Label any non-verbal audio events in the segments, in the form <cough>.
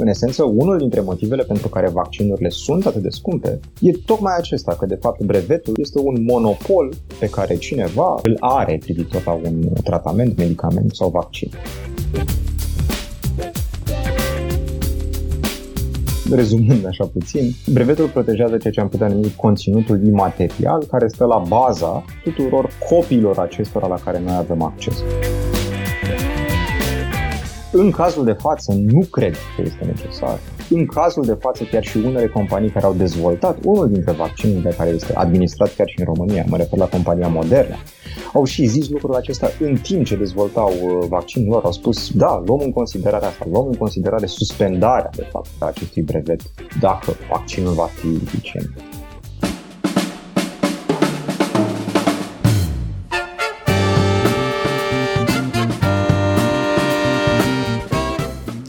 În esență, unul dintre motivele pentru care vaccinurile sunt atât de scumpe e tocmai acesta, că de fapt brevetul este un monopol pe care cineva îl are privitor la un tratament, medicament sau vaccin. rezumând așa puțin, brevetul protejează ceea ce am putea numi conținutul imaterial care stă la baza tuturor copiilor acestora la care noi avem acces. În cazul de față, nu cred că este necesar. În cazul de față, chiar și unele companii care au dezvoltat unul dintre vaccinurile care este administrat chiar și în România, mă refer la compania Moderna, au și zis lucrul acesta în timp ce dezvoltau uh, vaccinul lor. Au spus, da, luăm în considerare asta, luăm în considerare suspendarea, de fapt, a acestui brevet, dacă vaccinul va fi eficient.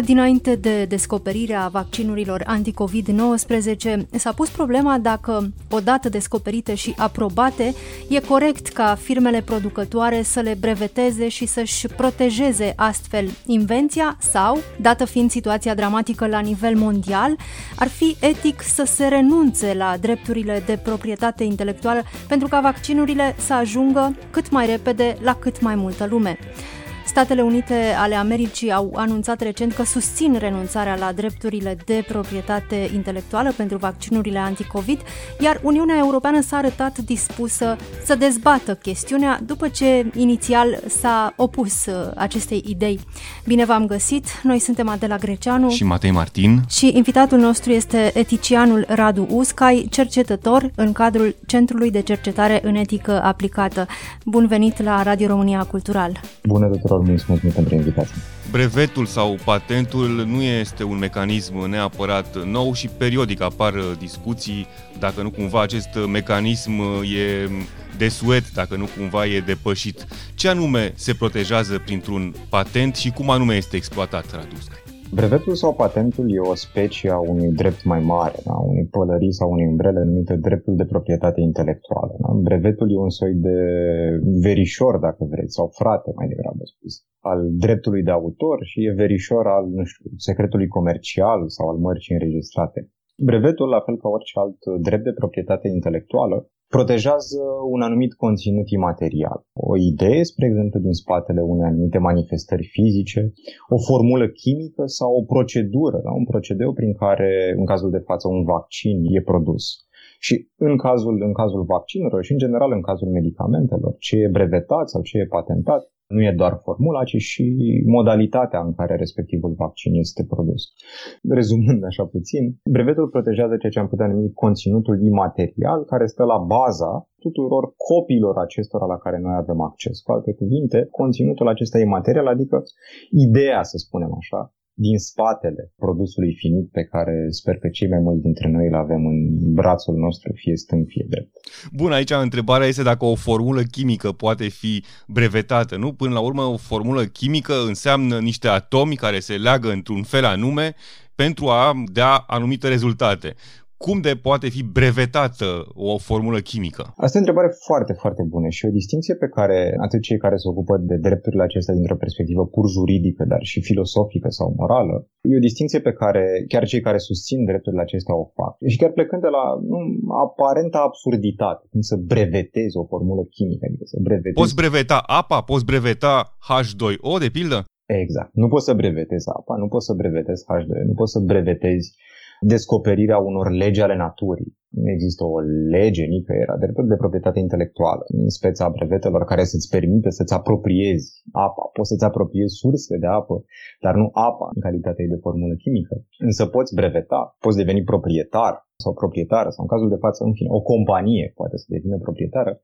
Încă dinainte de descoperirea vaccinurilor anticovid-19, s-a pus problema dacă, odată descoperite și aprobate, e corect ca firmele producătoare să le breveteze și să-și protejeze astfel invenția sau, dată fiind situația dramatică la nivel mondial, ar fi etic să se renunțe la drepturile de proprietate intelectuală pentru ca vaccinurile să ajungă cât mai repede la cât mai multă lume. Statele Unite ale Americii au anunțat recent că susțin renunțarea la drepturile de proprietate intelectuală pentru vaccinurile anticovid, iar Uniunea Europeană s-a arătat dispusă să dezbată chestiunea după ce inițial s-a opus uh, acestei idei. Bine v-am găsit! Noi suntem Adela Greceanu și Matei Martin și invitatul nostru este eticianul Radu Uscai, cercetător în cadrul Centrului de Cercetare în Etică Aplicată. Bun venit la Radio România Cultural! Bună tuturor! Mulțumesc mult pentru invitație. Brevetul sau patentul nu este un mecanism neapărat nou și periodic apar discuții dacă nu cumva acest mecanism e desuet, dacă nu cumva e depășit. Ce anume se protejează printr-un patent și cum anume este exploatat, Radusca? Brevetul sau patentul e o specie a unui drept mai mare, a unui pălării sau unei umbrele numite dreptul de proprietate intelectuală. Da? Brevetul e un soi de verișor, dacă vreți, sau frate, mai degrabă spus, al dreptului de autor și e verișor al, nu știu, secretului comercial sau al mărcii înregistrate. Brevetul, la fel ca orice alt drept de proprietate intelectuală, protejează un anumit conținut imaterial. O idee, spre exemplu, din spatele unei anumite manifestări fizice, o formulă chimică sau o procedură, da? un procedeu prin care, în cazul de față, un vaccin e produs. Și în cazul, în cazul vaccinurilor și, în general, în cazul medicamentelor, ce e brevetat sau ce e patentat, nu e doar formula, ci și modalitatea în care respectivul vaccin este produs. Rezumând așa puțin, brevetul protejează ceea ce am putea numi conținutul imaterial care stă la baza tuturor copiilor acestora la care noi avem acces. Cu alte cuvinte, conținutul acesta imaterial, adică ideea, să spunem așa, din spatele produsului finit pe care sper că cei mai mulți dintre noi îl avem în brațul nostru, fie stâng, fie drept. Bun, aici întrebarea este dacă o formulă chimică poate fi brevetată, nu? Până la urmă, o formulă chimică înseamnă niște atomi care se leagă într-un fel anume pentru a da anumite rezultate cum de poate fi brevetată o formulă chimică? Asta e o întrebare foarte, foarte bună și o distinție pe care atât cei care se ocupă de drepturile acestea dintr-o perspectivă pur juridică, dar și filosofică sau morală, e o distinție pe care chiar cei care susțin drepturile acestea o fac. Și chiar plecând de la nu, aparenta absurditate, cum să brevetezi o formulă chimică, adică să brevetezi... Poți breveta apa, poți breveta H2O, de pildă? Exact. Nu poți să brevetezi apa, nu poți să brevetezi H2O, nu poți să brevetezi descoperirea unor legi ale naturii. Nu există o lege nicăieri a dreptului de proprietate intelectuală în speța brevetelor care să-ți permite să-ți apropiezi apa. Poți să-ți apropiezi surse de apă, dar nu apa în calitate de formulă chimică. Însă poți breveta, poți deveni proprietar sau proprietară, sau în cazul de față, în fine, o companie poate să devină proprietară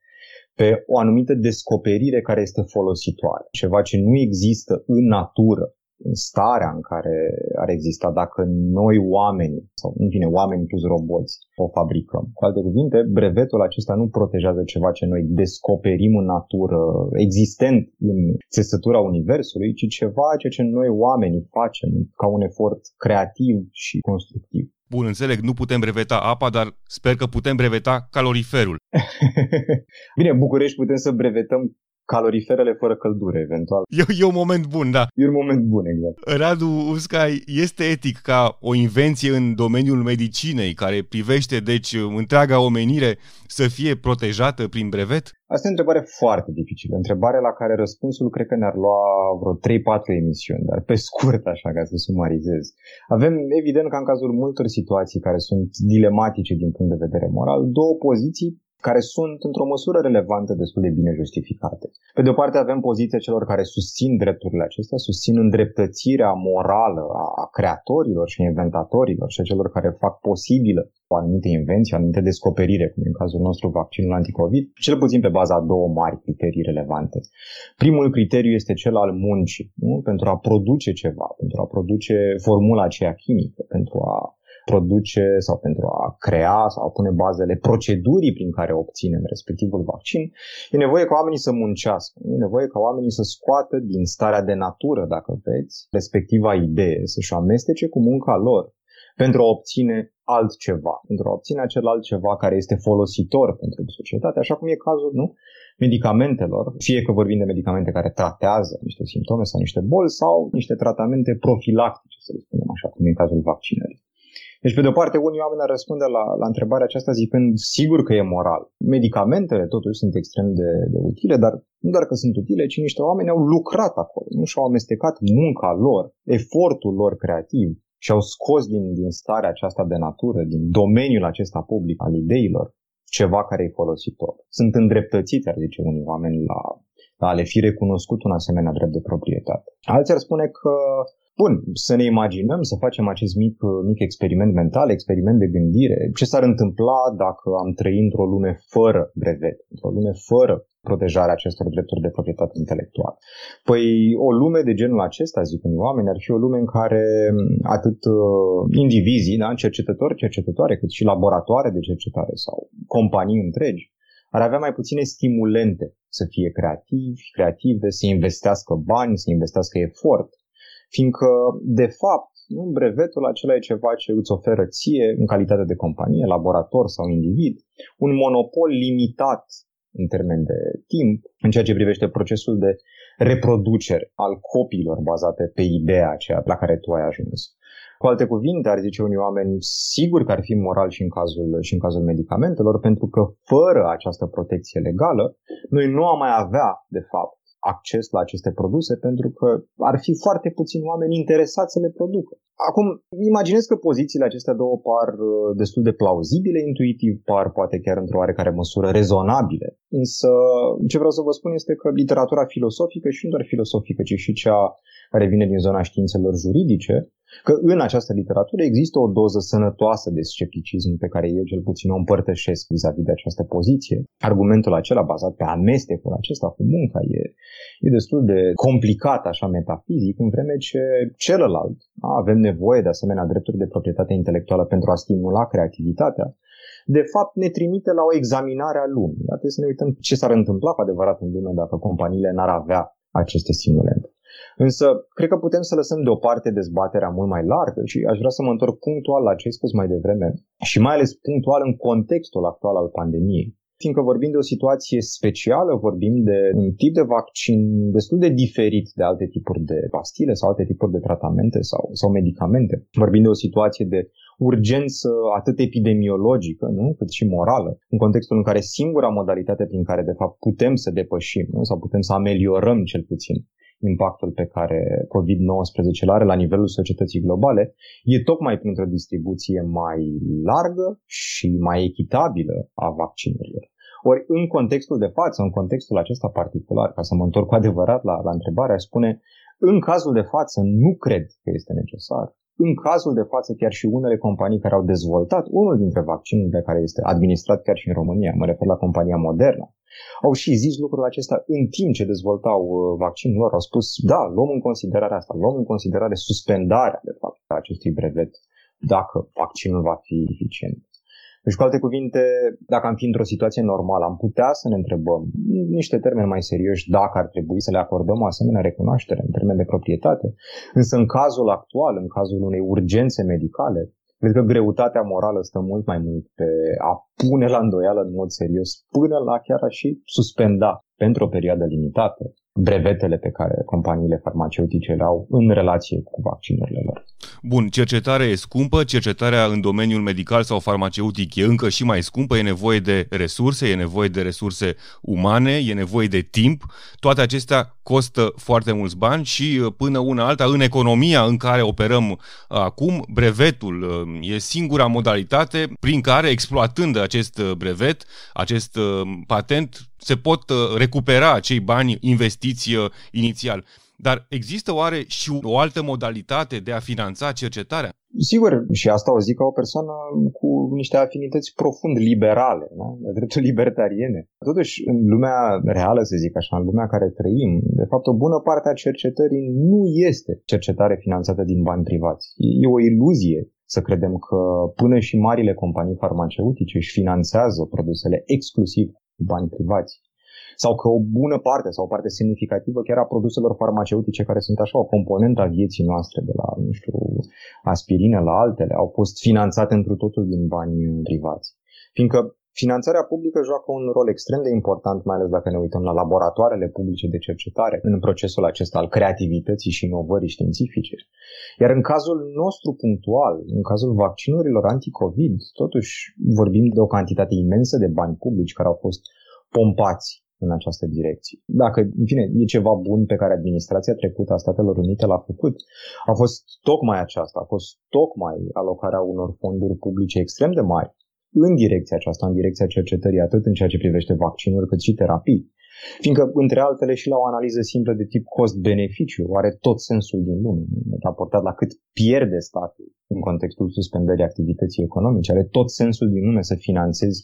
pe o anumită descoperire care este folositoare. Ceva ce nu există în natură în starea în care ar exista dacă noi oameni, sau în fine oameni plus roboți, o fabricăm. Cu alte cuvinte, brevetul acesta nu protejează ceva ce noi descoperim în natură, existent în țesătura Universului, ci ceva ce noi oamenii facem ca un efort creativ și constructiv. Bun, înțeleg, nu putem breveta apa, dar sper că putem breveta caloriferul. <laughs> Bine, București putem să brevetăm caloriferele fără căldură, eventual. E, e un moment bun, da. E un moment bun, exact. Radu Uscai, este etic ca o invenție în domeniul medicinei, care privește, deci, întreaga omenire, să fie protejată prin brevet? Asta e o întrebare foarte dificilă. Întrebare la care răspunsul cred că ne-ar lua vreo 3-4 emisiuni, dar pe scurt, așa, ca să sumarizez. Avem, evident, ca în cazul multor situații care sunt dilematice din punct de vedere moral, două poziții care sunt într-o măsură relevantă destul de bine justificate. Pe de o parte avem poziția celor care susțin drepturile acestea, susțin îndreptățirea morală a creatorilor și inventatorilor și a celor care fac posibilă o anumită invenție, o anumită descoperire, cum în cazul nostru vaccinul anticovid, cel puțin pe baza a două mari criterii relevante. Primul criteriu este cel al muncii, nu? pentru a produce ceva, pentru a produce formula aceea chimică, pentru a produce sau pentru a crea sau a pune bazele procedurii prin care obținem respectivul vaccin, e nevoie ca oamenii să muncească, e nevoie ca oamenii să scoată din starea de natură, dacă veți, respectiva idee, să-și amestece cu munca lor pentru a obține altceva, pentru a obține acel altceva care este folositor pentru societate, așa cum e cazul, nu? medicamentelor, fie că vorbim de medicamente care tratează niște simptome sau niște boli sau niște tratamente profilactice, să le spunem așa, cum e în cazul vaccinării. Deci, pe de o parte, unii oameni ar răspunde la, la întrebarea aceasta zicând sigur că e moral. Medicamentele totuși sunt extrem de, de utile, dar nu doar că sunt utile, ci niște oameni au lucrat acolo, nu și-au amestecat munca lor, efortul lor creativ și au scos din, din starea aceasta de natură, din domeniul acesta public al ideilor, ceva care e folositor. Sunt îndreptățiți, ar zice unii oameni, la, la a le fi recunoscut un asemenea drept de proprietate. Alții ar spune că Bun, să ne imaginăm, să facem acest mic, mic experiment mental, experiment de gândire. Ce s-ar întâmpla dacă am trăit într-o lume fără brevet, într-o lume fără protejarea acestor drepturi de proprietate intelectuală? Păi o lume de genul acesta, zic unii oameni, ar fi o lume în care atât uh, indivizii, da, cercetători, cercetătoare, cât și laboratoare de cercetare sau companii întregi, ar avea mai puține stimulente să fie creativi, creative, să investească bani, să investească efort fiindcă, de fapt, nu, brevetul acela e ceva ce îți oferă ție, în calitate de companie, laborator sau individ, un monopol limitat în termen de timp în ceea ce privește procesul de reproducere al copiilor bazate pe ideea aceea la care tu ai ajuns. Cu alte cuvinte, ar zice unii oameni, sigur că ar fi moral și în cazul, și în cazul medicamentelor, pentru că fără această protecție legală, noi nu am mai avea, de fapt, acces la aceste produse pentru că ar fi foarte puțini oameni interesați să le producă. Acum, imaginez că pozițiile acestea două par uh, destul de plauzibile, intuitiv par poate chiar într-o oarecare măsură rezonabile, însă ce vreau să vă spun este că literatura filosofică și nu doar filosofică, ci și cea care vine din zona științelor juridice, că în această literatură există o doză sănătoasă de scepticism pe care eu cel puțin o împărtășesc vis-a-vis de această poziție. Argumentul acela bazat pe amestecul acesta cu munca e, e destul de complicat așa metafizic, în vreme ce celălalt, avem nevoie de asemenea drepturi de proprietate intelectuală pentru a stimula creativitatea, de fapt ne trimite la o examinare a lumii. Da? Trebuie să ne uităm ce s-ar întâmpla cu adevărat în lume dacă companiile n-ar avea aceste stimulente. Însă, cred că putem să lăsăm deoparte dezbaterea mult mai largă și aș vrea să mă întorc punctual la ce ai spus mai devreme și mai ales punctual în contextul actual al pandemiei. Fiindcă vorbim de o situație specială, vorbim de un tip de vaccin destul de diferit de alte tipuri de pastile sau alte tipuri de tratamente sau, sau medicamente. Vorbim de o situație de urgență atât epidemiologică, nu? cât și morală, în contextul în care singura modalitate prin care de fapt putem să depășim nu? sau putem să ameliorăm cel puțin impactul pe care COVID-19 îl are la nivelul societății globale, e tocmai printr-o distribuție mai largă și mai echitabilă a vaccinurilor. Ori în contextul de față, în contextul acesta particular, ca să mă întorc cu adevărat la, la întrebare, aș spune, în cazul de față nu cred că este necesar. În cazul de față, chiar și unele companii care au dezvoltat unul dintre vaccinurile care este administrat chiar și în România, mă refer la compania Moderna, Au și zis lucrul acesta în timp ce dezvoltau uh, vaccinul lor. Au spus, da, luăm în considerare asta, luăm în considerare suspendarea, de fapt, a acestui brevet dacă vaccinul va fi eficient. Deci, cu alte cuvinte, dacă am fi într-o situație normală, am putea să ne întrebăm niște termeni mai serioși dacă ar trebui să le acordăm o asemenea recunoaștere în termen de proprietate. Însă, în cazul actual, în cazul unei urgențe medicale, cred că greutatea morală stă mult mai mult pe a pune la îndoială în mod serios până la chiar a și suspenda pentru o perioadă limitată brevetele pe care companiile farmaceutice le au în relație cu vaccinurile lor. Bun, cercetarea e scumpă, cercetarea în domeniul medical sau farmaceutic e încă și mai scumpă, e nevoie de resurse, e nevoie de resurse umane, e nevoie de timp. Toate acestea costă foarte mulți bani și uh, până una alta, în economia în care operăm uh, acum, brevetul uh, e singura modalitate prin care, exploatând acest brevet, acest patent, se pot recupera acei bani investiți inițial. Dar există oare și o altă modalitate de a finanța cercetarea? Sigur, și asta o zic ca o persoană cu niște afinități profund liberale, da? de dreptul libertariene. Totuși, în lumea reală, să zic așa, în lumea care trăim, de fapt, o bună parte a cercetării nu este cercetare finanțată din bani privați. E o iluzie să credem că până și marile companii farmaceutice își finanțează produsele exclusiv cu bani privați sau că o bună parte sau o parte semnificativă chiar a produselor farmaceutice care sunt așa o componentă a vieții noastre, de la, nu știu, aspirine la altele, au fost finanțate într totul din bani privați. Fiindcă Finanțarea publică joacă un rol extrem de important, mai ales dacă ne uităm la laboratoarele publice de cercetare în procesul acesta al creativității și inovării științifice. Iar în cazul nostru punctual, în cazul vaccinurilor anti-COVID, totuși vorbim de o cantitate imensă de bani publici care au fost pompați în această direcție. Dacă, în fine, e ceva bun pe care administrația trecută a Statelor Unite l-a făcut, a fost tocmai aceasta, a fost tocmai alocarea unor fonduri publice extrem de mari în direcția aceasta, în direcția cercetării, atât în ceea ce privește vaccinuri, cât și terapii. Fiindcă, între altele, și la o analiză simplă de tip cost-beneficiu, are tot sensul din lume, raportat la cât pierde statul în contextul suspendării activității economice, are tot sensul din lume să financezi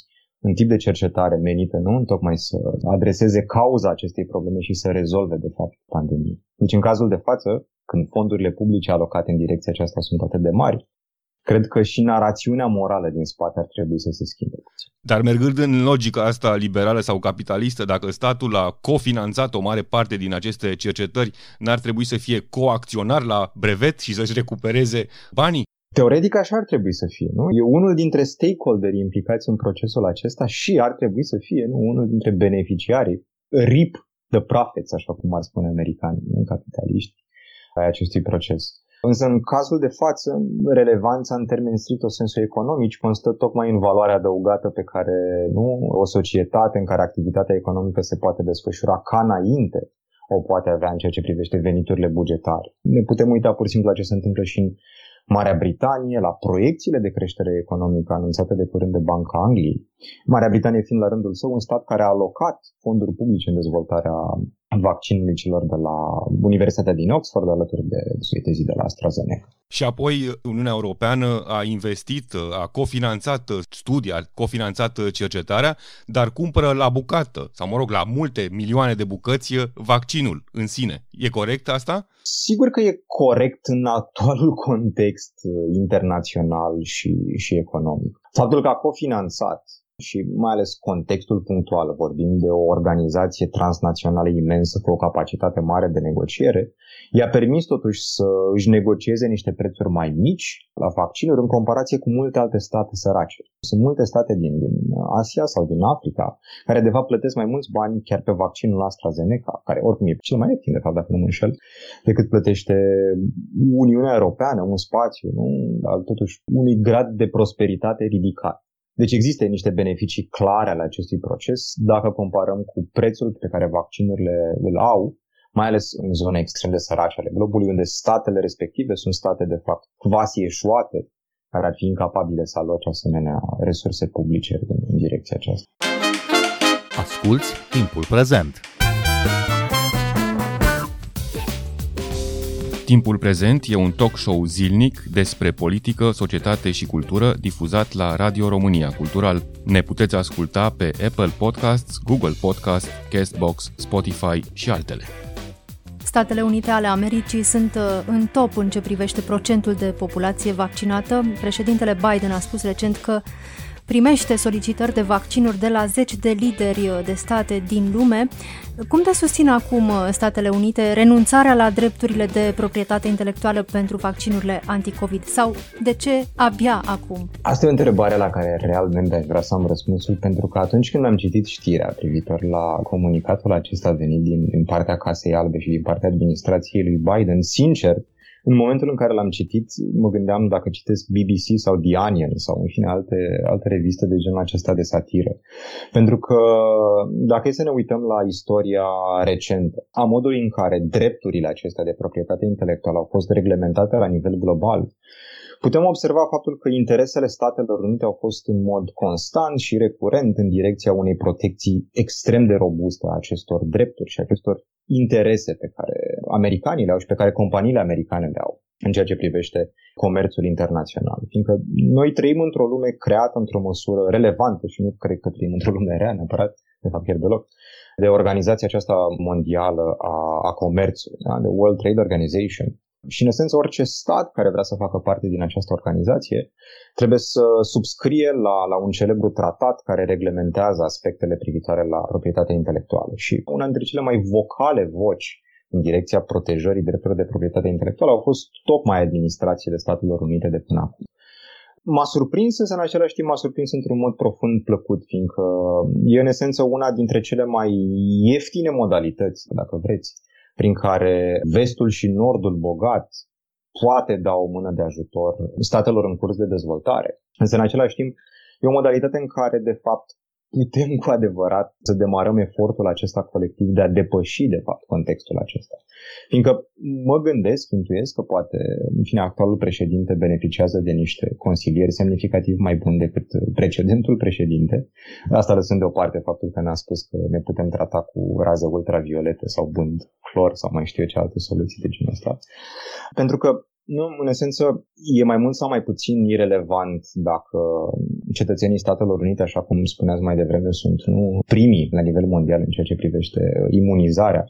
un tip de cercetare menită nu tocmai să adreseze cauza acestei probleme și să rezolve, de fapt, pandemia. Deci, în cazul de față, când fondurile publice alocate în direcția aceasta sunt atât de mari, cred că și narațiunea morală din spate ar trebui să se schimbe Dar mergând în logica asta liberală sau capitalistă, dacă statul a cofinanțat o mare parte din aceste cercetări, n-ar trebui să fie coacționar la brevet și să-și recupereze banii? Teoretic așa ar trebui să fie, nu? E unul dintre stakeholderii implicați în procesul acesta și ar trebui să fie nu? unul dintre beneficiarii, rip the profits, așa cum ar spune americanii, în capitaliști, ai acestui proces. Însă, în cazul de față, relevanța în termeni strict o sensu economici constă tocmai în valoarea adăugată pe care nu o societate în care activitatea economică se poate desfășura ca înainte o poate avea în ceea ce privește veniturile bugetare. Ne putem uita pur și simplu la ce se întâmplă și în Marea Britanie, la proiecțiile de creștere economică anunțate de curând de Banca Angliei. Marea Britanie fiind la rândul său un stat care a alocat fonduri publice în dezvoltarea vaccinului celor de la Universitatea din Oxford alături de suitezii de la AstraZeneca. Și apoi Uniunea Europeană a investit, a cofinanțat studii, a cofinanțat cercetarea, dar cumpără la bucată, sau mă rog, la multe milioane de bucăți vaccinul în sine. E corect asta? Sigur că e corect în actualul <laughs> context internațional și, și economic. Faptul că a cofinanțat și mai ales contextul punctual, vorbim de o organizație transnațională imensă cu o capacitate mare de negociere, i-a permis totuși să își negocieze niște prețuri mai mici la vaccinuri în comparație cu multe alte state sărace. Sunt multe state din, din Asia sau din Africa care de fapt plătesc mai mulți bani chiar pe vaccinul AstraZeneca, care oricum e cel mai ieftin de fapt dacă nu mă înșel, decât plătește Uniunea Europeană, un spațiu, nu? Dar totuși unui grad de prosperitate ridicat. Deci există niște beneficii clare ale acestui proces dacă comparăm cu prețul pe care vaccinurile îl au, mai ales în zone extrem de sărace ale globului, unde statele respective sunt state de fapt quasi eșuate, care ar fi incapabile să aloce asemenea resurse publice în direcția aceasta. Asculți timpul prezent! Timpul prezent e un talk show zilnic despre politică, societate și cultură difuzat la Radio România Cultural. Ne puteți asculta pe Apple Podcasts, Google Podcasts, Castbox, Spotify și altele. Statele Unite ale Americii sunt uh, în top în ce privește procentul de populație vaccinată. Președintele Biden a spus recent că primește solicitări de vaccinuri de la zeci de lideri uh, de state din lume. Cum te susțin acum uh, Statele Unite renunțarea la drepturile de proprietate intelectuală pentru vaccinurile anticovid sau de ce abia acum? Asta e o întrebare la care realmente aș vrea să am răspunsul pentru că atunci când am citit știrea privitor la comunicatul acesta venit din, din partea Casei Albe și din partea administrației lui Biden, sincer, în momentul în care l-am citit, mă gândeam dacă citesc BBC sau The Onion sau în fine alte, alte reviste de genul acesta de satiră. Pentru că dacă e să ne uităm la istoria recentă, a modului în care drepturile acestea de proprietate intelectuală au fost reglementate la nivel global, Putem observa faptul că interesele Statelor Unite au fost în mod constant și recurent în direcția unei protecții extrem de robuste a acestor drepturi și acestor interese pe care americanii le au și pe care companiile americane le au în ceea ce privește comerțul internațional. Fiindcă noi trăim într-o lume creată într-o măsură relevantă și nu cred că trăim într-o lume rea neapărat, de fapt chiar deloc, de organizația aceasta mondială a, a comerțului, da? de World Trade Organization, și, în esență, orice stat care vrea să facă parte din această organizație trebuie să subscrie la, la un celebru tratat care reglementează aspectele privitoare la proprietatea intelectuală. Și una dintre cele mai vocale voci în direcția protejării drepturilor de proprietate intelectuală au fost tocmai administrațiile Statelor Unite de până acum. M-a surprins, însă în același timp m-a surprins într-un mod profund plăcut, fiindcă e în esență una dintre cele mai ieftine modalități, dacă vreți, prin care vestul și nordul bogat poate da o mână de ajutor statelor în curs de dezvoltare. Însă, în același timp, e o modalitate în care, de fapt, putem cu adevărat să demarăm efortul acesta colectiv de a depăși, de fapt, contextul acesta. Fiindcă mă gândesc, intuiesc că poate, în fine, actualul președinte beneficiază de niște consilieri semnificativ mai buni decât precedentul președinte. Asta lăsând deoparte faptul că ne-a spus că ne putem trata cu raze ultraviolete sau bând clor sau mai știu eu ce alte soluții de genul ăsta. Pentru că nu, în esență, e mai mult sau mai puțin irelevant dacă cetățenii Statelor Unite, așa cum spuneați mai devreme, sunt nu primii la nivel mondial în ceea ce privește imunizarea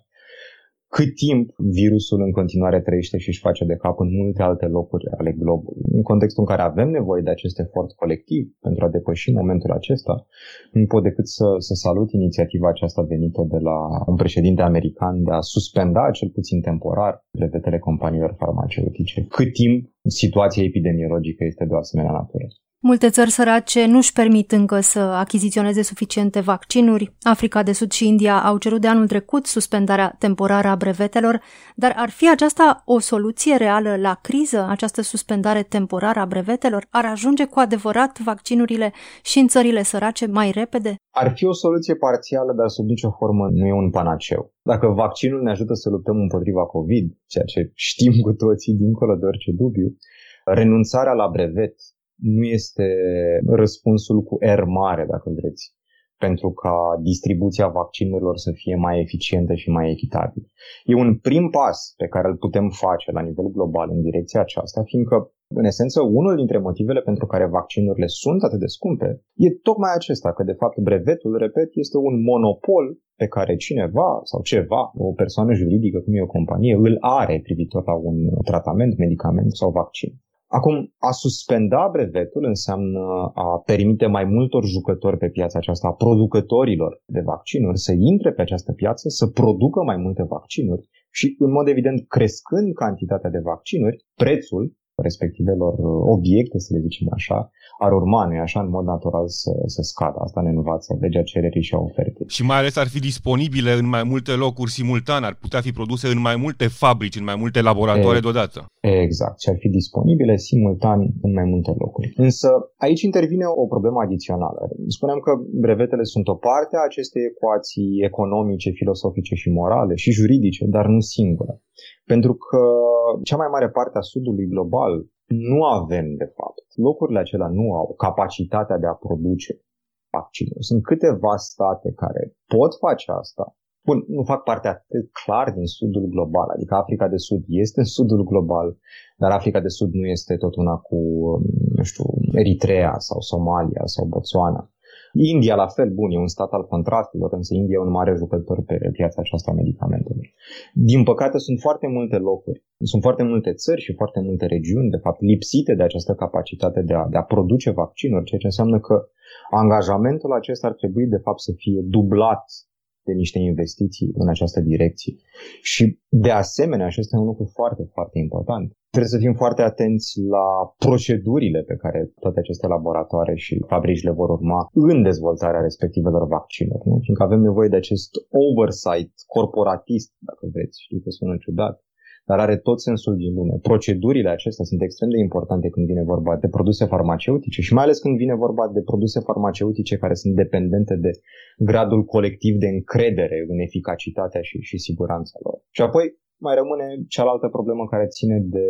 cât timp virusul în continuare trăiește și își face de cap în multe alte locuri ale globului. În contextul în care avem nevoie de acest efort colectiv pentru a depăși momentul acesta, nu pot decât să, să salut inițiativa aceasta venită de la un președinte american de a suspenda, cel puțin temporar, brevetele companiilor farmaceutice, cât timp situația epidemiologică este de o asemenea natură. Multe țări sărace nu își permit încă să achiziționeze suficiente vaccinuri. Africa de Sud și India au cerut de anul trecut suspendarea temporară a brevetelor, dar ar fi aceasta o soluție reală la criză, această suspendare temporară a brevetelor? Ar ajunge cu adevărat vaccinurile și în țările sărace mai repede? Ar fi o soluție parțială, dar sub nicio formă nu e un panaceu. Dacă vaccinul ne ajută să luptăm împotriva COVID, ceea ce știm cu toții dincolo de orice dubiu, renunțarea la brevet nu este răspunsul cu R mare, dacă vreți, pentru ca distribuția vaccinurilor să fie mai eficientă și mai echitabilă. E un prim pas pe care îl putem face la nivel global în direcția aceasta, fiindcă, în esență, unul dintre motivele pentru care vaccinurile sunt atât de scumpe e tocmai acesta, că, de fapt, brevetul, repet, este un monopol pe care cineva sau ceva, o persoană juridică, cum e o companie, îl are privitor la un tratament, medicament sau vaccin. Acum, a suspenda brevetul înseamnă a permite mai multor jucători pe piața aceasta, a producătorilor de vaccinuri, să intre pe această piață, să producă mai multe vaccinuri și, în mod evident, crescând cantitatea de vaccinuri, prețul respectivelor obiecte, să le zicem așa, ar urma, nu așa, în mod natural să, să scadă. Asta ne învață legea cererii și a ofertei. Și mai ales ar fi disponibile în mai multe locuri simultan, ar putea fi produse în mai multe fabrici, în mai multe laboratoare e, deodată. Exact, și ar fi disponibile simultan în mai multe locuri. Însă aici intervine o problemă adițională. Spuneam că brevetele sunt o parte a acestei ecuații economice, filosofice și morale și juridice, dar nu singură. Pentru că cea mai mare parte a sudului global nu avem, de fapt. Locurile acelea nu au capacitatea de a produce vaccinuri. Sunt câteva state care pot face asta, Bun, nu fac parte atât clar din sudul global, adică Africa de Sud este în sudul global, dar Africa de Sud nu este tot una cu, nu știu, Eritrea sau Somalia sau Botswana. India, la fel, bun, e un stat al contrastelor, însă India e un mare jucător pe piața aceasta a medicamentelor. Din păcate, sunt foarte multe locuri, sunt foarte multe țări și foarte multe regiuni, de fapt, lipsite de această capacitate de a, de a produce vaccinuri, ceea ce înseamnă că angajamentul acesta ar trebui, de fapt, să fie dublat de niște investiții în această direcție. Și, de asemenea, acesta e un lucru foarte, foarte important. Trebuie să fim foarte atenți la procedurile pe care toate aceste laboratoare și fabrici le vor urma în dezvoltarea respectivelor vaccinuri. Nu? Fiindcă avem nevoie de acest oversight corporatist, dacă vreți. Știu că sună ciudat, dar are tot sensul din lume. Procedurile acestea sunt extrem de importante când vine vorba de produse farmaceutice și mai ales când vine vorba de produse farmaceutice care sunt dependente de gradul colectiv de încredere în eficacitatea și, și siguranța lor. Și apoi mai rămâne cealaltă problemă care ține de,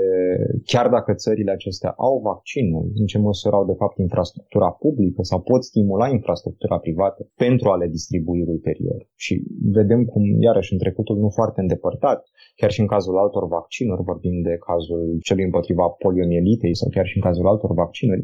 chiar dacă țările acestea au vaccinul, în ce măsură au de fapt infrastructura publică sau pot stimula infrastructura privată pentru a le distribui ulterior. Și vedem cum, iarăși, în trecutul nu foarte îndepărtat, chiar și în cazul altor vaccinuri, vorbim de cazul celui împotriva poliomielitei sau chiar și în cazul altor vaccinuri,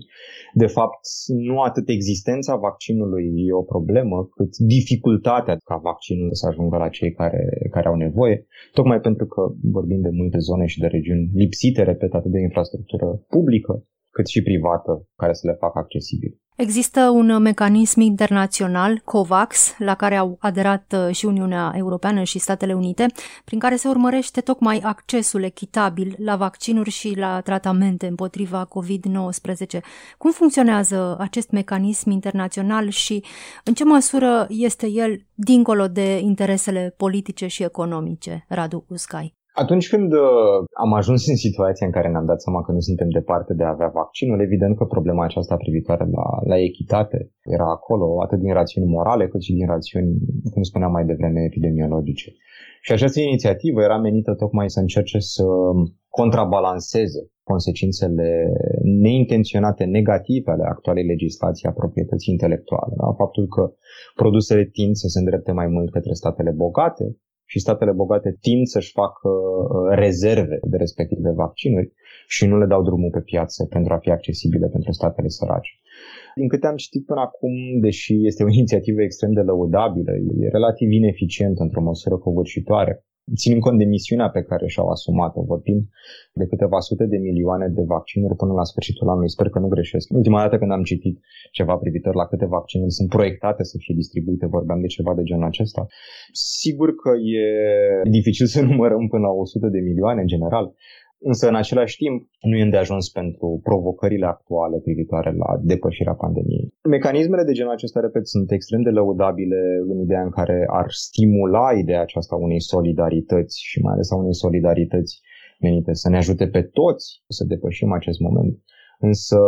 de fapt, nu atât existența vaccinului e o problemă, cât dificultatea ca vaccinul să ajungă la cei care, care au nevoie, tocmai pentru că vorbim de multe zone și de regiuni lipsite, repet, atât de infrastructură publică, cât și privată, care să le facă accesibile. Există un mecanism internațional, COVAX, la care au aderat uh, și Uniunea Europeană și Statele Unite, prin care se urmărește tocmai accesul echitabil la vaccinuri și la tratamente împotriva COVID-19. Cum funcționează acest mecanism internațional și în ce măsură este el dincolo de interesele politice și economice, Radu Uscai? Atunci când uh, am ajuns în situația în care ne-am dat seama că nu suntem departe de a avea vaccinul, evident că problema aceasta privitoare la, la echitate era acolo, atât din rațiuni morale, cât și din rațiuni, cum spuneam mai devreme, epidemiologice. Și această inițiativă era menită tocmai să încerce să contrabalanceze consecințele neintenționate negative ale actualei legislații a proprietății intelectuale. Da? Faptul că produsele tind să se îndrepte mai mult către statele bogate, și statele bogate tind să-și facă uh, rezerve de respective vaccinuri și nu le dau drumul pe piață pentru a fi accesibile pentru statele sărace. Din câte am citit până acum, deși este o <laughs> inițiativă extrem de lăudabilă, e relativ ineficientă într-o măsură covârșitoare ținând cont de misiunea pe care și-au asumat-o, vorbim de câteva sute de milioane de vaccinuri până la sfârșitul anului, sper că nu greșesc. Ultima dată când am citit ceva privitor la câte vaccinuri sunt proiectate să fie distribuite, vorbeam de ceva de genul acesta. Sigur că e dificil să <laughs> numărăm până la 100 de milioane în general, însă în același timp nu e îndeajuns pentru provocările actuale privitoare la depășirea pandemiei. Mecanismele de genul acesta, repet, sunt extrem de lăudabile în ideea în care ar stimula ideea aceasta unei solidarități și mai ales a unei solidarități menite să ne ajute pe toți să depășim acest moment. Însă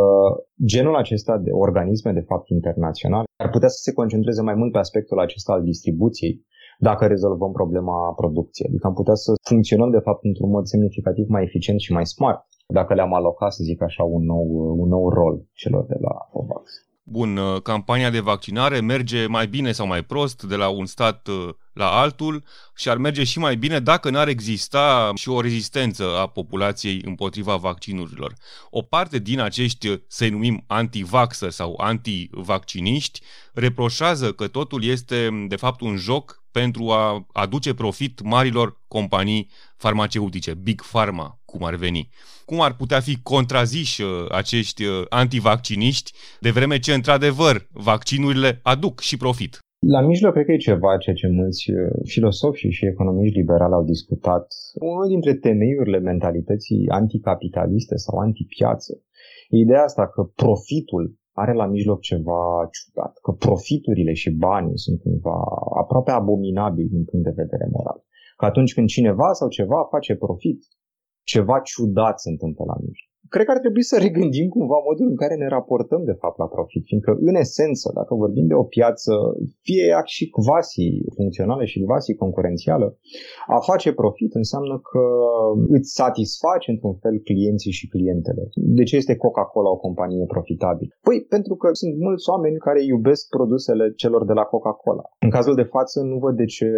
genul acesta de organisme, de fapt, internaționale, ar putea să se concentreze mai mult pe aspectul acesta al distribuției dacă rezolvăm problema producției. Adică am putea să funcționăm, de fapt, într-un mod semnificativ mai eficient și mai smart dacă le-am alocat, să zic așa, un nou, un nou rol celor de la COVAX. Bun, uh, campania de vaccinare merge mai bine sau mai prost de la un stat uh, la altul și ar merge și mai bine dacă n-ar exista și o rezistență a populației împotriva vaccinurilor. O parte din acești, uh, să-i numim antivaxă sau antivacciniști, reproșează că totul este de fapt un joc pentru a aduce profit marilor companii farmaceutice, Big Pharma, cum ar veni. Cum ar putea fi contraziși uh, acești uh, antivacciniști, de vreme ce, într-adevăr, vaccinurile aduc și profit? La mijloc, cred că e ceva ceea ce mulți uh, filosofi și economiști liberali au discutat. Unul dintre temeiurile mentalității anticapitaliste sau antipiață e ideea asta că profitul are la mijloc ceva ciudat, că profiturile și banii sunt cumva aproape abominabili din punct de vedere moral. Că atunci când cineva sau ceva face profit, ceva ciudat se întâmplă la mijloc. Cred că ar trebui să regândim cumva modul în care ne raportăm de fapt la profit, fiindcă în esență, dacă vorbim de o piață fie ea și quasi funcțională și quasi concurențială, a face profit înseamnă că îți satisfaci într-un fel clienții și clientele. De ce este Coca-Cola o companie profitabilă? Păi pentru că sunt mulți oameni care iubesc produsele celor de la Coca-Cola. În cazul de față nu văd de ce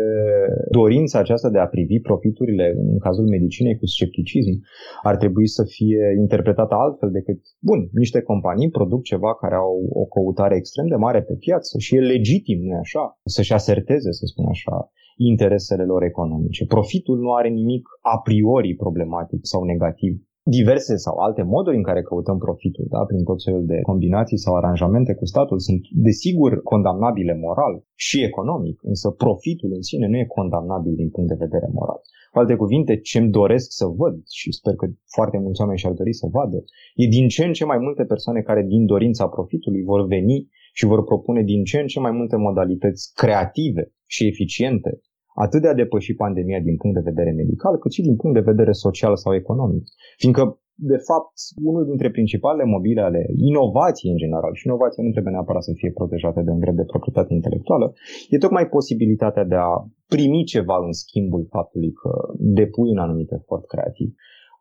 dorința aceasta de a privi profiturile în cazul medicinei cu scepticism ar trebui să fie interpretată altfel decât, bun, niște companii produc ceva care au o căutare extrem de mare pe piață și e legitim, nu așa, să-și aserteze, să spun așa, interesele lor economice. Profitul nu are nimic a priori problematic sau negativ diverse sau alte moduri în care căutăm profitul, da? prin tot felul de combinații sau aranjamente cu statul, sunt desigur condamnabile moral și economic, însă profitul în sine nu e condamnabil din punct de vedere moral. Cu alte cuvinte, ce-mi doresc să văd și sper că foarte mulți oameni și-ar dori să vadă, e din ce în ce mai multe persoane care din dorința profitului vor veni și vor propune din ce în ce mai multe modalități creative și eficiente atât de a depăși pandemia din punct de vedere medical, cât și din punct de vedere social sau economic. Fiindcă, de fapt, unul dintre principalele mobile ale inovației în general, și inovația nu trebuie neapărat să fie protejată de un drept de proprietate intelectuală, e tocmai posibilitatea de a primi ceva în schimbul faptului că depui un anumit efort creativ.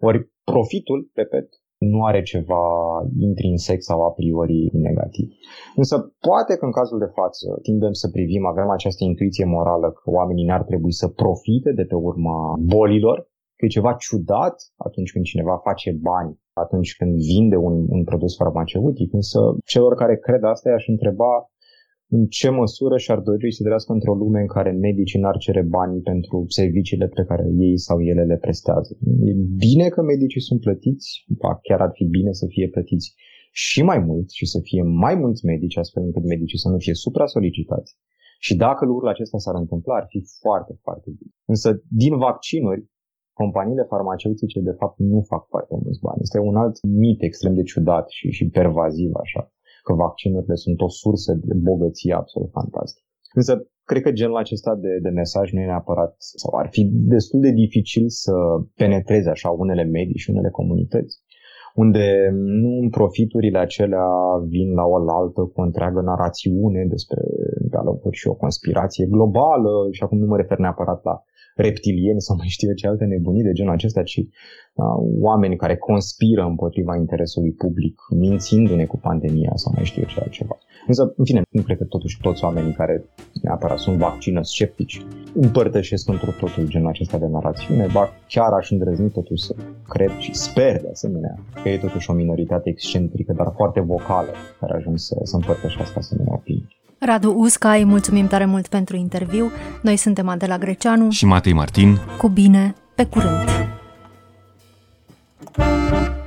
Ori profitul, repet, nu are ceva intrinsec sau a priori negativ. Însă poate că în cazul de față tindem să privim, avem această intuiție morală că oamenii n-ar trebui să profite de pe urma bolilor, că e ceva ciudat atunci când cineva face bani, atunci când vinde un, un produs farmaceutic, însă celor care cred asta i-aș întreba în ce măsură și-ar dori să trăiască într-o lume în care medicii n-ar cere bani pentru serviciile pe care ei sau ele le prestează. E bine că medicii sunt plătiți, ba chiar ar fi bine să fie plătiți și mai mult și să fie mai mulți medici, astfel încât medicii să nu fie supra-solicitați. Și dacă lucrul acesta s-ar întâmpla, ar fi foarte, foarte bine. Însă, din vaccinuri, companiile farmaceutice, de fapt, nu fac foarte mulți bani. Este un alt mit extrem de ciudat și, și pervaziv, așa că vaccinurile sunt o sursă de bogăție absolut fantastică. Însă, cred că genul acesta de, de mesaj nu e neapărat, sau ar fi destul de dificil să penetreze așa unele medii și unele comunități, unde nu în profiturile acelea vin la o altă cu o întreagă narațiune despre de și o conspirație globală, și acum nu mă refer neapărat la reptilieni sau <laughs> mai știu eu ce alte nebunii de genul acesta, ci uh, oameni care conspiră împotriva interesului public, mințindu-ne cu pandemia sau mai știu eu ce altceva. Însă, în fine, nu cred că totuși toți oamenii care neapărat sunt vaccină sceptici împărtășesc într totul genul acesta de narațiune, ba chiar aș îndrăzni totuși să cred și sper de asemenea că e totuși o minoritate excentrică, dar foarte vocală, care ajung să, să împărtășească asemenea opinii. Radu Usca, îi mulțumim tare mult pentru interviu. Noi suntem Adela Greceanu și Matei Martin. Cu bine, pe curând! thank you